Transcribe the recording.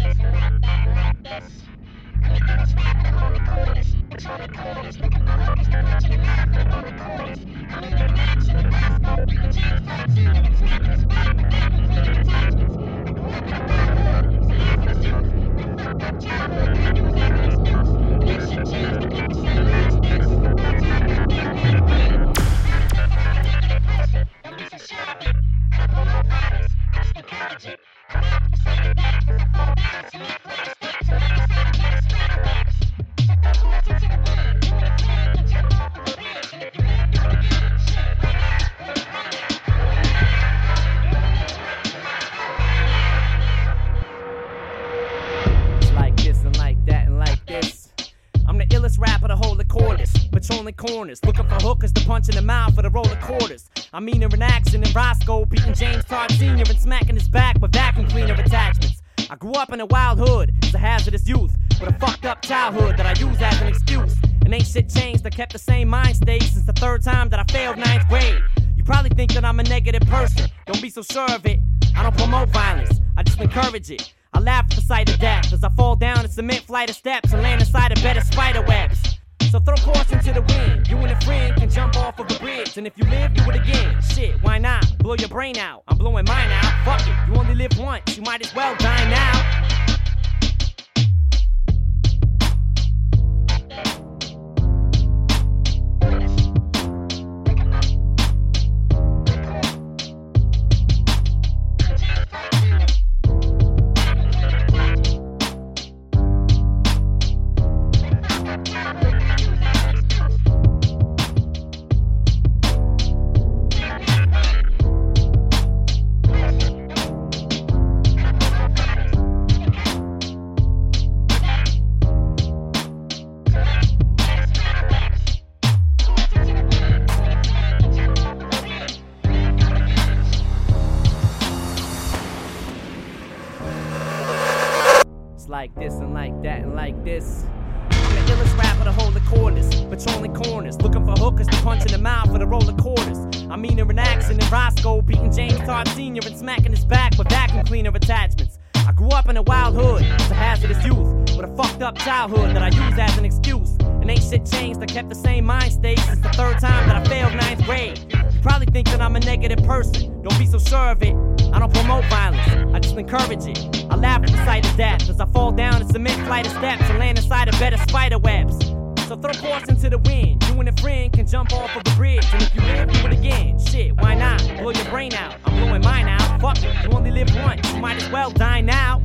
It's cordless. Corners, looking for hookers to punch in the mouth for the roll of quarters. I'm meaner in action than Roscoe, beating James Todd Sr. and smacking his back with vacuum cleaner attachments. I grew up in a wild hood, it's a hazardous youth, with a fucked up childhood that I use as an excuse. And ain't shit changed, I kept the same mind state since the third time that I failed ninth grade. You probably think that I'm a negative person, don't be so sure of it. I don't promote violence, I just encourage it. I laugh at the sight of death as I fall down a cement flight of steps and land inside a bed of spider webs. So throw caution to the wind. You and a friend can jump off of a bridge, and if you live, do it again. Shit, why not? Blow your brain out. I'm blowing mine out. Fuck it, you only live once. You might as well die like this and like that and like this. I'm the illest rapper to hold the cordless, patrolling corners, looking for hookers to punch in the mouth for the roller quarters. I'm meaner in action than Roscoe, beating James Todd Sr. and smacking his back with vacuum cleaner attachments. I grew up in a wild hood, it's a hazardous youth, with a fucked up childhood that I use as an excuse. And ain't shit changed, I kept the same mind state since the third time that I failed ninth grade. You probably think that I'm a negative person, don't be so sure of it. I don't promote violence, I just encourage it. I laugh at the sight of death as I fall down a cement flight of steps and land inside a bed of spider webs. So throw caution to the wind. You and a friend can jump off of a bridge, and if you live, do it again. Shit, why not? Blow your brain out. I'm blowing mine out. Fuck it, you only live once. You might as well die now.